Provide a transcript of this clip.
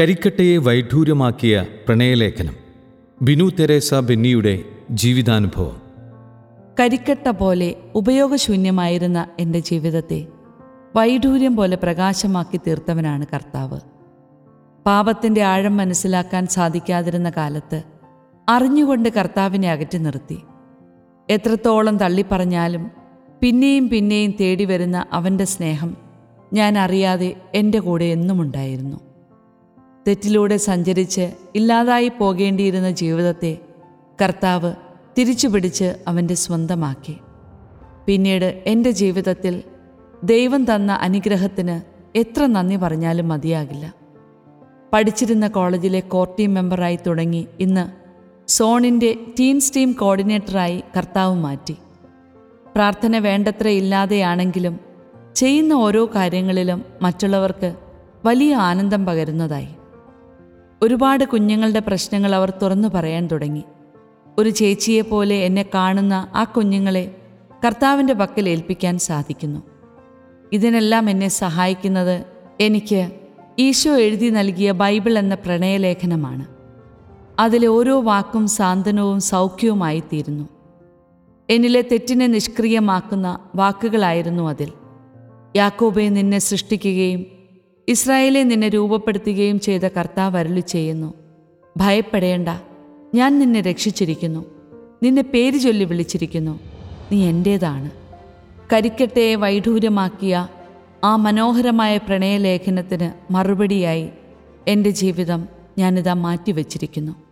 കരിക്കട്ടയെ വൈഡൂര്യമാക്കിയ പ്രണയലേഖനം. Binu Teresa ബെന്നിയുടെ ജീവിതാനുഭവം. കരിക്കട്ട പോലെ ഉപയോഗശൂന്യമായിരുന്ന എന്റെ ജീവിതത്തെ വൈഡൂര്യം പോലെ പ്രകാശമാക്കി തീർത്തവനാണ് കർത്താവ്. പാപത്തിന്റെ ആഴം മനസ്സിലാക്കാൻ സാധിക്കാതിരുന്ന കാലത്ത് അറിഞ്ഞുകൊണ്ട് കർത്താവിനെ അകറ്റി നിർത്തി. എത്രത്തോളം തള്ളിപ്പറഞ്ഞാലും പിന്നെയും പിന്നെയും തേടി വരുന്ന അവന്റെ സ്നേഹം ഞാൻ അറിയാതെ എന്റെ കൂടെ എന്നുമുണ്ടായിരുന്നു. തെറ്റിലൂടെ സഞ്ചരിച്ച് ഇല്ലാതായി പോകേണ്ടിയിരുന്ന ജീവിതത്തെ കർത്താവ് തിരിച്ചു പിടിച്ച് അവന്റെ സ്വന്തമാക്കി. പിന്നീട് എന്റെ ജീവിതത്തിൽ ദൈവം തന്ന അനുഗ്രഹത്തിന് എത്ര നന്ദി പറഞ്ഞാലും മതിയാകില്ല. പഠിച്ചിരുന്ന കോളേജിലെ കോർ ടീം മെമ്പറായി തുടങ്ങി ഇന്ന് സോണിന്റെ ടീംസ് ടീം കോർഡിനേറ്ററായി കർത്താവ് മാറ്റി. പ്രാർത്ഥന വേണ്ടത്ര ഇല്ലാതെയാണെങ്കിലും ചെയ്യുന്ന ഓരോ കാര്യങ്ങളിലും മറ്റുള്ളവർക്ക് വലിയ ആനന്ദം പകരുന്നതായി. ഒരുപാട് കുഞ്ഞുങ്ങളുടെ പ്രശ്നങ്ങൾ അവർ തുറന്നു പറയാൻ തുടങ്ങി. ഒരു ചേച്ചിയെപ്പോലെ എന്നെ കാണുന്ന ആ കുഞ്ഞുങ്ങളെ കർത്താവിന്റെ പക്കൽ ഏൽപ്പിക്കാൻ സാധിക്കുന്നു. ഇതിനെല്ലാം എന്നെ സഹായിക്കുന്നത് എനിക്ക് ഈശോ എഴുതി നൽകിയ ബൈബിൾ എന്ന പ്രണയലേഖനമാണ്. അതിലെ ഓരോ വാക്കും സാന്ത്വനവും സൗഖ്യവുമായി തീരുന്നു. എന്നിലെ തെറ്റിനെ നിഷ്ക്രിയമാക്കുന്ന വാക്കുകളായിരുന്നു അതിൽ. യാക്കോബെ നിന്നെ സൃഷ്ടിക്കുകയും ഇസ്രായേലെ നിന്നെ രൂപപ്പെടുത്തുകയും ചെയ്ത കർത്താവ് അരുളി ചെയ്യുന്നു. ഭയപ്പെടേണ്ട. ഞാൻ നിന്നെ രക്ഷിച്ചിരിക്കുന്നു. നിന്നെ പേര് ചൊല്ലി വിളിച്ചിരിക്കുന്നു. നീ എന്റേതാണ് കരിക്കട്ടയെ വൈഢൂര്യമാക്കിയ ആ മനോഹരമായ പ്രണയലേഖനത്തിന് മറുപടിയായി എന്റെ ജീവിതം ഞാനിതാ മാറ്റിവെച്ചിരിക്കുന്നു.